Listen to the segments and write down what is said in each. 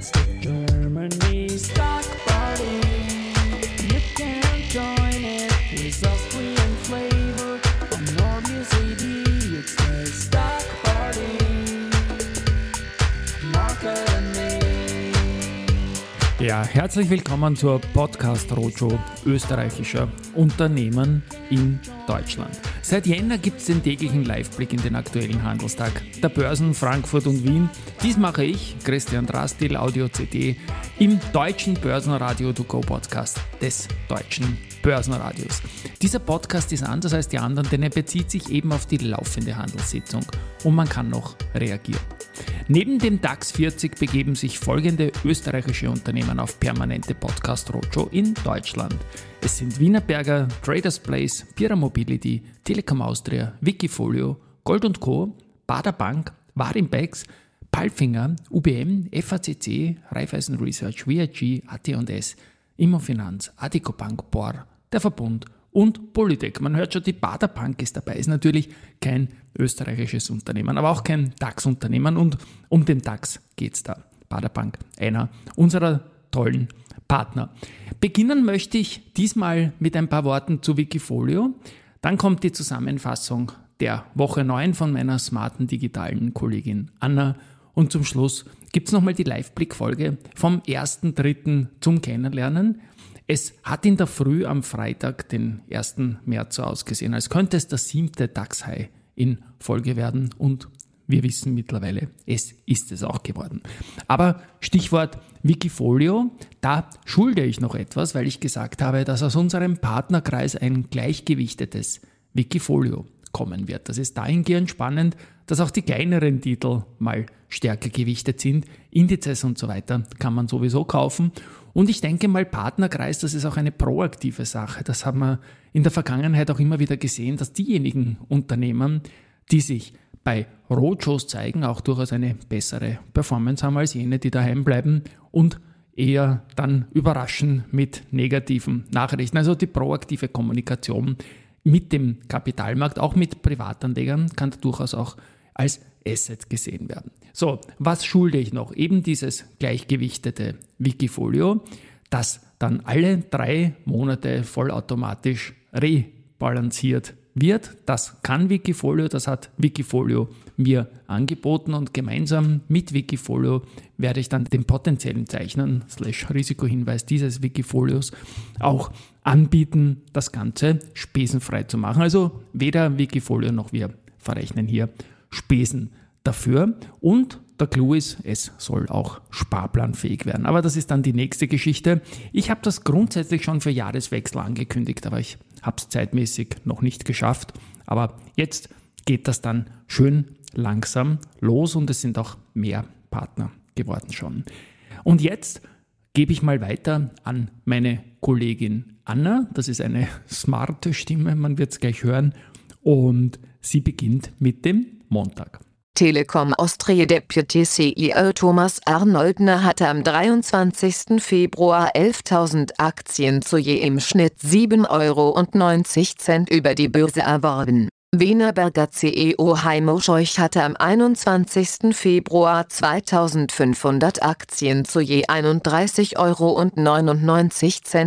stay. Ja, herzlich willkommen zur Podcast Roadshow österreichischer Unternehmen in Deutschland. Seit Jänner gibt es den täglichen Liveblick in den aktuellen Handelstag der Börsen Frankfurt und Wien. Dies mache ich, Christian Drastil, Audio CD, im deutschen Börsenradio To Go Podcast des deutschen Börsenradios. Dieser Podcast ist anders als die anderen, denn er bezieht sich eben auf die laufende Handelssitzung und man kann noch reagieren. Neben dem DAX 40 begeben sich folgende österreichische Unternehmen auf permanente Podcast Roadshow in Deutschland. Es sind Wienerberger, Traders Place, Pira Mobility, Telekom Austria, Wikifolio, Gold Co., Bader Bank, Warimbex, Palfinger, UBM, FACC, Raiffeisen Research, VIG, AT&S, Immofinanz, Adico Bank, BOR, der Verbund und Polytech. Man hört schon, die Bader Bank ist dabei. Ist natürlich kein österreichisches Unternehmen, aber auch kein DAX-Unternehmen und um den DAX geht es da. Bader Bank, einer unserer tollen Partner. Beginnen möchte ich diesmal mit ein paar Worten zu Wikifolio. Dann kommt die Zusammenfassung der Woche 9 von meiner smarten digitalen Kollegin Anna. Und zum Schluss gibt es nochmal die Live-Blick-Folge vom 1.3. zum Kennenlernen. Es hat in der Früh am Freitag, den 1. März, so ausgesehen, als könnte es der siebte DAX-High in Folge werden und wir wissen mittlerweile, es ist es auch geworden. Aber Stichwort Wikifolio, da schulde ich noch etwas, weil ich gesagt habe, dass aus unserem Partnerkreis ein gleichgewichtetes Wikifolio kommen wird. Das ist dahingehend spannend, dass auch die kleineren Titel mal stärker gewichtet sind. Indizes und so weiter kann man sowieso kaufen. Und ich denke mal, Partnerkreis, das ist auch eine proaktive Sache. Das haben wir in der Vergangenheit auch immer wieder gesehen, dass diejenigen Unternehmen, die sich bei Roadshows zeigen, auch durchaus eine bessere Performance haben als jene, die daheim bleiben und eher dann überraschen mit negativen Nachrichten. Also die proaktive Kommunikation mit dem Kapitalmarkt, auch mit Privatanlegern, kann durchaus auch als Asset gesehen werden. So, was schulde ich noch? Eben dieses gleichgewichtete Wikifolio, das dann alle drei Monate vollautomatisch rebalanciert wird. Das kann Wikifolio, das hat Wikifolio mir angeboten und gemeinsam mit Wikifolio werde ich dann den potenziellen Zeichnern slash Risikohinweis dieses Wikifolios auch anbieten, das Ganze spesenfrei zu machen. Also weder Wikifolio noch wir verrechnen hier Spesen dafür und der Clou ist, es soll auch sparplanfähig werden. Aber das ist dann die nächste Geschichte. Ich habe das grundsätzlich schon für Jahreswechsel angekündigt, aber ich habe es zeitmäßig noch nicht geschafft. Aber jetzt geht das dann schön langsam los und es sind auch mehr Partner geworden schon. Und jetzt gebe ich mal weiter an meine Kollegin Anna. Das ist eine smarte Stimme, man wird es gleich hören. Und sie beginnt mit dem Montag. Telekom Austria Deputy CEO Thomas Arnoldner hatte am 23. Februar 11.000 Aktien zu je im Schnitt 7,90 Euro über die Börse erworben. Wienerberger CEO Heimo Scheuch hatte am 21. Februar 2500 Aktien zu je 31,99 Euro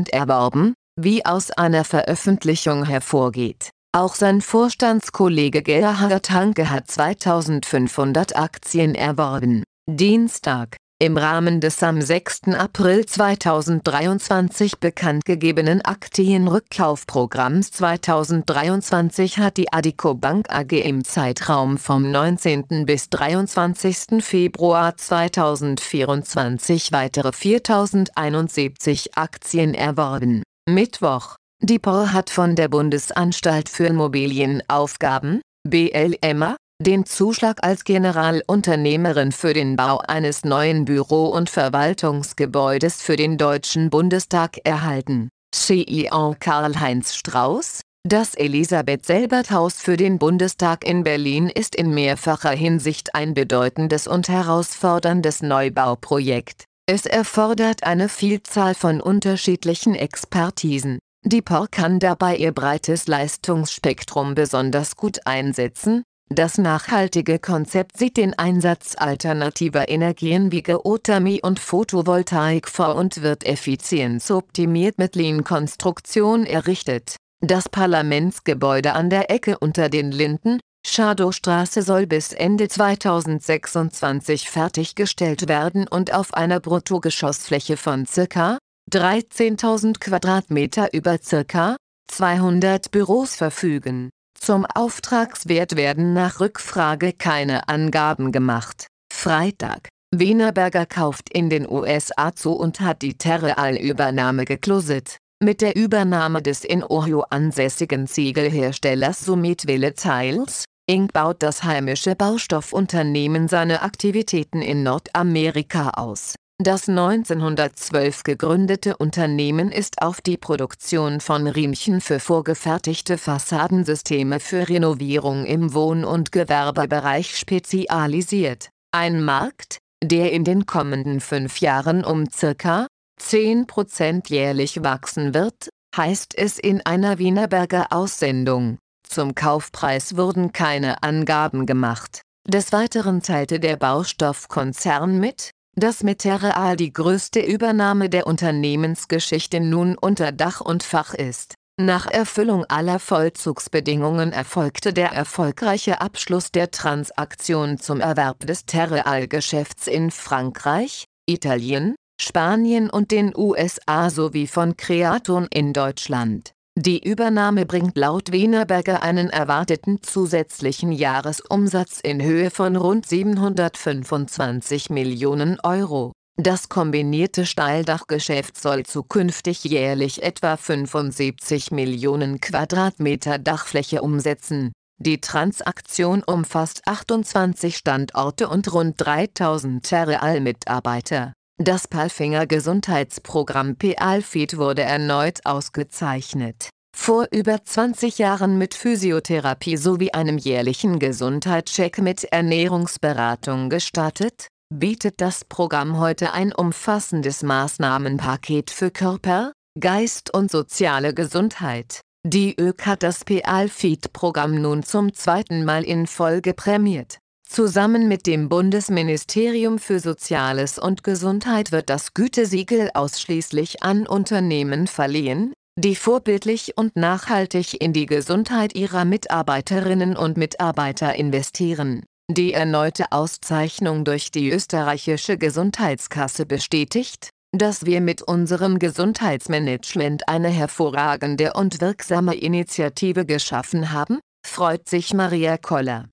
erworben, wie aus einer Veröffentlichung hervorgeht. Auch sein Vorstandskollege Gerhard Hanke hat 2500 Aktien erworben. Dienstag. Im Rahmen des am 6. April 2023 bekanntgegebenen Aktienrückkaufprogramms 2023 hat die Adico Bank AG im Zeitraum vom 19. bis 23. Februar 2024 weitere 4071 Aktien erworben. Mittwoch die POR hat von der Bundesanstalt für Immobilienaufgaben, BLMA, den Zuschlag als Generalunternehmerin für den Bau eines neuen Büro- und Verwaltungsgebäudes für den Deutschen Bundestag erhalten. CEO Karl-Heinz Strauß, das Elisabeth-Selbert-Haus für den Bundestag in Berlin ist in mehrfacher Hinsicht ein bedeutendes und herausforderndes Neubauprojekt. Es erfordert eine Vielzahl von unterschiedlichen Expertisen die POR kann dabei ihr breites Leistungsspektrum besonders gut einsetzen, Das nachhaltige Konzept sieht den Einsatz alternativer Energien wie Geothermie und Photovoltaik vor und wird effizienzoptimiert mit Lean-Konstruktion errichtet. Das Parlamentsgebäude an der Ecke unter den Linden, Schadowstraße soll bis Ende 2026 fertiggestellt werden und auf einer Bruttogeschossfläche von ca. 13.000 Quadratmeter über ca. 200 Büros verfügen. Zum Auftragswert werden nach Rückfrage keine Angaben gemacht. Freitag. Wienerberger kauft in den USA zu und hat die Terreal-Übernahme gekloset. Mit der Übernahme des in Ohio ansässigen Ziegelherstellers Summitville Tiles, Inc. baut das heimische Baustoffunternehmen seine Aktivitäten in Nordamerika aus. Das 1912 gegründete Unternehmen ist auf die Produktion von Riemchen für vorgefertigte Fassadensysteme für Renovierung im Wohn- und Gewerbebereich spezialisiert. Ein Markt, der in den kommenden fünf Jahren um ca. 10% jährlich wachsen wird, heißt es in einer Wienerberger Aussendung. Zum Kaufpreis wurden keine Angaben gemacht. Des Weiteren teilte der Baustoffkonzern mit, dass mit Terreal die größte Übernahme der Unternehmensgeschichte nun unter Dach und Fach ist. Nach Erfüllung aller Vollzugsbedingungen erfolgte der erfolgreiche Abschluss der Transaktion zum Erwerb des Terreal-Geschäfts in Frankreich, Italien, Spanien und den USA sowie von Creaton in Deutschland die Übernahme bringt laut Wienerberger einen erwarteten zusätzlichen Jahresumsatz in Höhe von rund 725 Millionen Euro. Das kombinierte Steildachgeschäft soll zukünftig jährlich etwa 75 Millionen Quadratmeter Dachfläche umsetzen. Die Transaktion umfasst 28 Standorte und rund 3000 Terreal-Mitarbeiter das Palfinger Gesundheitsprogramm PALFIT wurde erneut ausgezeichnet. Vor über 20 Jahren mit Physiotherapie sowie einem jährlichen Gesundheitscheck mit Ernährungsberatung gestartet, bietet das Programm heute ein umfassendes Maßnahmenpaket für Körper, Geist und soziale Gesundheit. Die ÖK hat das PALFIT-Programm nun zum zweiten Mal in Folge prämiert Zusammen mit dem Bundesministerium für Soziales und Gesundheit wird das Gütesiegel ausschließlich an Unternehmen verliehen, die vorbildlich und nachhaltig in die Gesundheit ihrer Mitarbeiterinnen und Mitarbeiter investieren. Die erneute Auszeichnung durch die österreichische Gesundheitskasse bestätigt, dass wir mit unserem Gesundheitsmanagement eine hervorragende und wirksame Initiative geschaffen haben, freut sich Maria Koller.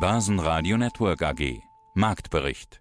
Basen Network AG Marktbericht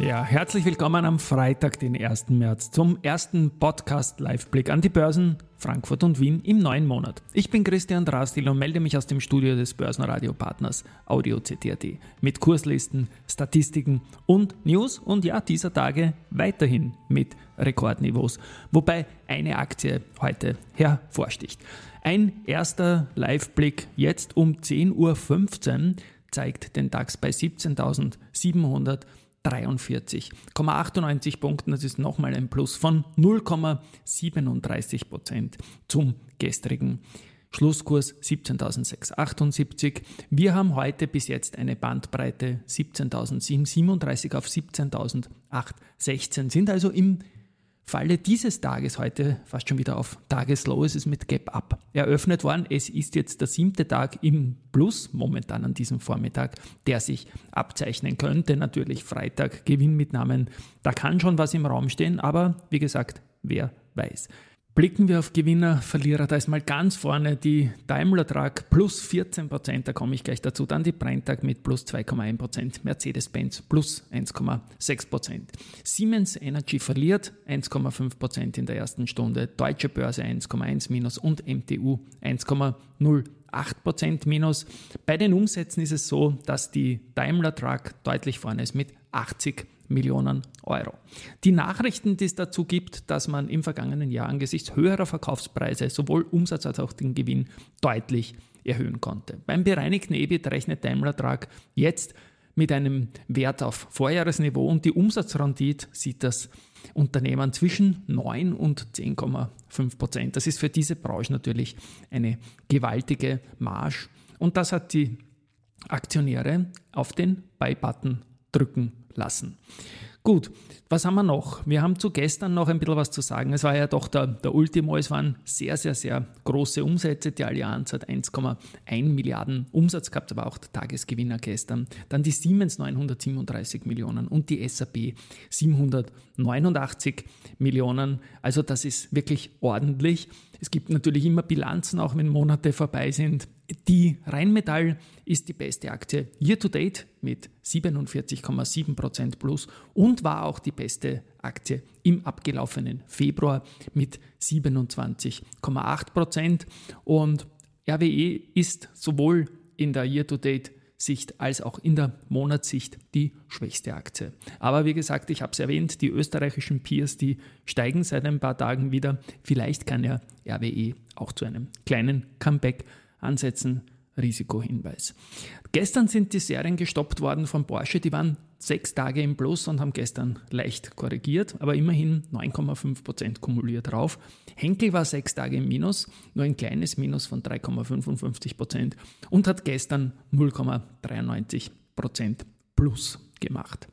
ja, herzlich willkommen am Freitag, den 1. März, zum ersten Podcast-Live-Blick an die Börsen Frankfurt und Wien im neuen Monat. Ich bin Christian Drastil und melde mich aus dem Studio des Börsenradio-Partners Audio CTRT mit Kurslisten, Statistiken und News und ja, dieser Tage weiterhin mit Rekordniveaus, wobei eine Aktie heute hervorsticht. Ein erster Live-Blick jetzt um 10.15 Uhr zeigt den DAX bei 17.743,98 Punkten. Das ist nochmal ein Plus von 0,37 Prozent zum gestrigen Schlusskurs 17.678. Wir haben heute bis jetzt eine Bandbreite 17.737 auf 17.816, sind also im Falle dieses Tages heute fast schon wieder auf Tageslow. Es ist mit Gap Up eröffnet worden. Es ist jetzt der siebte Tag im Plus, momentan an diesem Vormittag, der sich abzeichnen könnte. Natürlich Freitag, Gewinnmitnahmen. Da kann schon was im Raum stehen, aber wie gesagt, wer weiß. Blicken wir auf Gewinner, Verlierer, da ist mal ganz vorne die Daimler Truck plus 14%, da komme ich gleich dazu, dann die Brenntag mit plus 2,1%, Mercedes-Benz plus 1,6%. Siemens Energy verliert 1,5% in der ersten Stunde, Deutsche Börse 1,1 minus und MTU 1,08% minus. Bei den Umsätzen ist es so, dass die Daimler Truck deutlich vorne ist mit 80 Millionen Euro. Die Nachrichten, die es dazu gibt, dass man im vergangenen Jahr angesichts höherer Verkaufspreise sowohl Umsatz als auch den Gewinn deutlich erhöhen konnte. Beim bereinigten EBIT rechnet Daimler Truck jetzt mit einem Wert auf Vorjahresniveau und die Umsatzrendite sieht das Unternehmen zwischen 9 und 10,5 Prozent. Das ist für diese Branche natürlich eine gewaltige Marge und das hat die Aktionäre auf den Buy-Button drücken lassen. Gut, was haben wir noch? Wir haben zu gestern noch ein bisschen was zu sagen. Es war ja doch der, der Ultimo, es waren sehr, sehr, sehr große Umsätze. Die Allianz hat 1,1 Milliarden Umsatz gehabt, aber auch der Tagesgewinner gestern. Dann die Siemens 937 Millionen und die SAP 789 Millionen. Also das ist wirklich ordentlich. Es gibt natürlich immer Bilanzen, auch wenn Monate vorbei sind. Die Rheinmetall ist die beste Aktie year to date mit 47,7% plus und war auch die beste Aktie im abgelaufenen Februar mit 27,8%. Und RWE ist sowohl in der year to date Sicht als auch in der Monatssicht die schwächste Aktie. Aber wie gesagt, ich habe es erwähnt, die österreichischen Peers, die steigen seit ein paar Tagen wieder. Vielleicht kann ja RWE auch zu einem kleinen Comeback ansetzen. Risikohinweis. Gestern sind die Serien gestoppt worden von Porsche. Die waren sechs Tage im Plus und haben gestern leicht korrigiert, aber immerhin 9,5% kumuliert drauf. Henkel war sechs Tage im Minus, nur ein kleines Minus von 3,55% und hat gestern 0,93% Plus gemacht.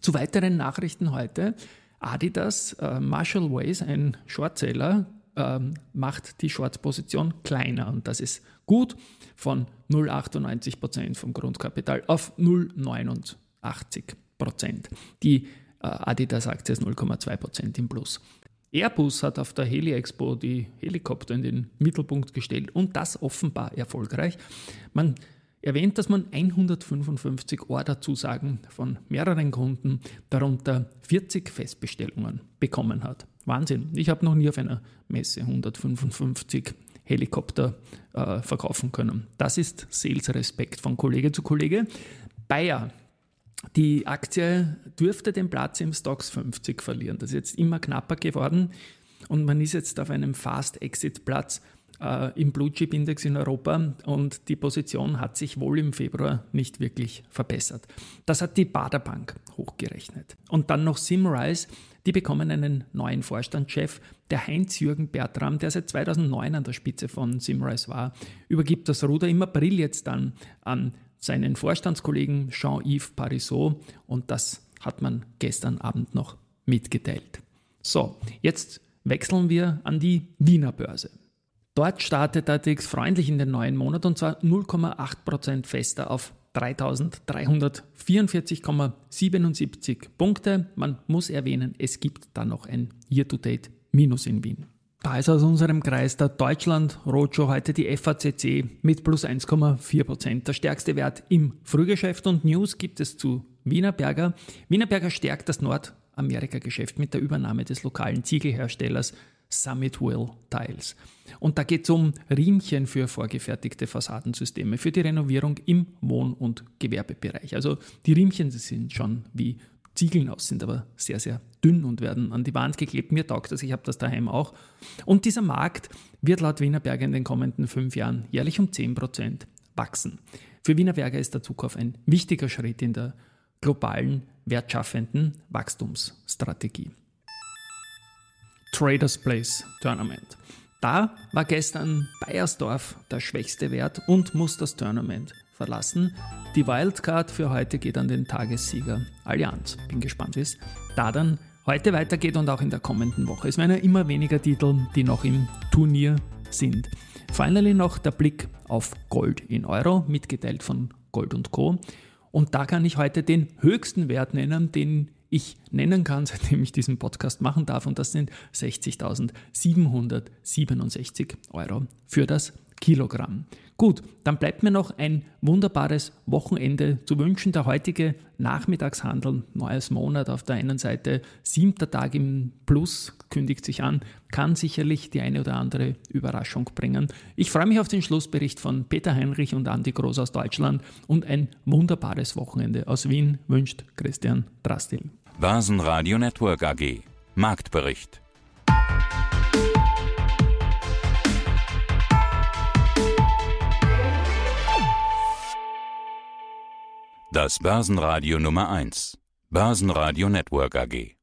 Zu weiteren Nachrichten heute. Adidas, äh, Marshall Ways, ein Shortseller, ähm, macht die Short-Position kleiner und das ist gut von 0,98% vom Grundkapital auf 0,89%. Die äh, Adidas-Aktie ist 0,2% im Plus. Airbus hat auf der Heli Expo die Helikopter in den Mittelpunkt gestellt und das offenbar erfolgreich. Man erwähnt, dass man 155 Orderzusagen von mehreren Kunden, darunter 40 Festbestellungen bekommen hat. Wahnsinn. Ich habe noch nie auf einer Messe 155 Helikopter äh, verkaufen können. Das ist Sales Respekt von Kollege zu Kollege. Bayer, die Aktie dürfte den Platz im Stocks 50 verlieren. Das ist jetzt immer knapper geworden und man ist jetzt auf einem Fast-Exit-Platz äh, im Blue Chip Index in Europa und die Position hat sich wohl im Februar nicht wirklich verbessert. Das hat die Baderbank hochgerechnet. Und dann noch Simrise, die bekommen einen neuen Vorstandschef. Der Heinz-Jürgen Bertram, der seit 2009 an der Spitze von Simrise war, übergibt das Ruder im April jetzt dann an seinen Vorstandskollegen Jean-Yves Parisot und das hat man gestern Abend noch mitgeteilt. So, jetzt wechseln wir an die Wiener Börse. Dort startet ATX freundlich in den neuen Monat und zwar 0,8% fester auf 3344,77 Punkte. Man muss erwähnen, es gibt da noch ein Year-to-Date Minus in Wien. Da ist aus unserem Kreis der Deutschland Roadshow heute die FACC mit plus 1,4%. Der stärkste Wert im Frühgeschäft und News gibt es zu Wienerberger. Wienerberger stärkt das Nordamerika-Geschäft mit der Übernahme des lokalen Ziegelherstellers Summit Will Tiles. Und da geht es um Riemchen für vorgefertigte Fassadensysteme, für die Renovierung im Wohn- und Gewerbebereich. Also die Riemchen sind schon wie Ziegeln aus, sind aber sehr, sehr dünn und werden an die Wand geklebt. Mir taugt das, ich habe das daheim auch. Und dieser Markt wird laut Wienerberger in den kommenden fünf Jahren jährlich um 10% wachsen. Für Wienerberger ist der Zukauf ein wichtiger Schritt in der globalen wertschaffenden Wachstumsstrategie. Traders Place Tournament. Da war gestern Bayersdorf der schwächste Wert und muss das Tournament verlassen. Die Wildcard für heute geht an den Tagessieger Allianz. Bin gespannt, wie es da dann heute weitergeht und auch in der kommenden Woche. Es werden ja immer weniger Titel, die noch im Turnier sind. Finally noch der Blick auf Gold in Euro, mitgeteilt von Gold und Co. Und da kann ich heute den höchsten Wert nennen, den ich nennen kann, seitdem ich diesen Podcast machen darf. Und das sind 60.767 Euro für das Kilogramm. Gut, dann bleibt mir noch ein wunderbares Wochenende zu wünschen. Der heutige Nachmittagshandel, neues Monat auf der einen Seite, siebter Tag im Plus kündigt sich an, kann sicherlich die eine oder andere Überraschung bringen. Ich freue mich auf den Schlussbericht von Peter Heinrich und Andi Groß aus Deutschland und ein wunderbares Wochenende aus Wien wünscht Christian Drastil. Basen Radio Network AG. Marktbericht. Das Börsenradio Nummer 1. Börsenradio Network AG.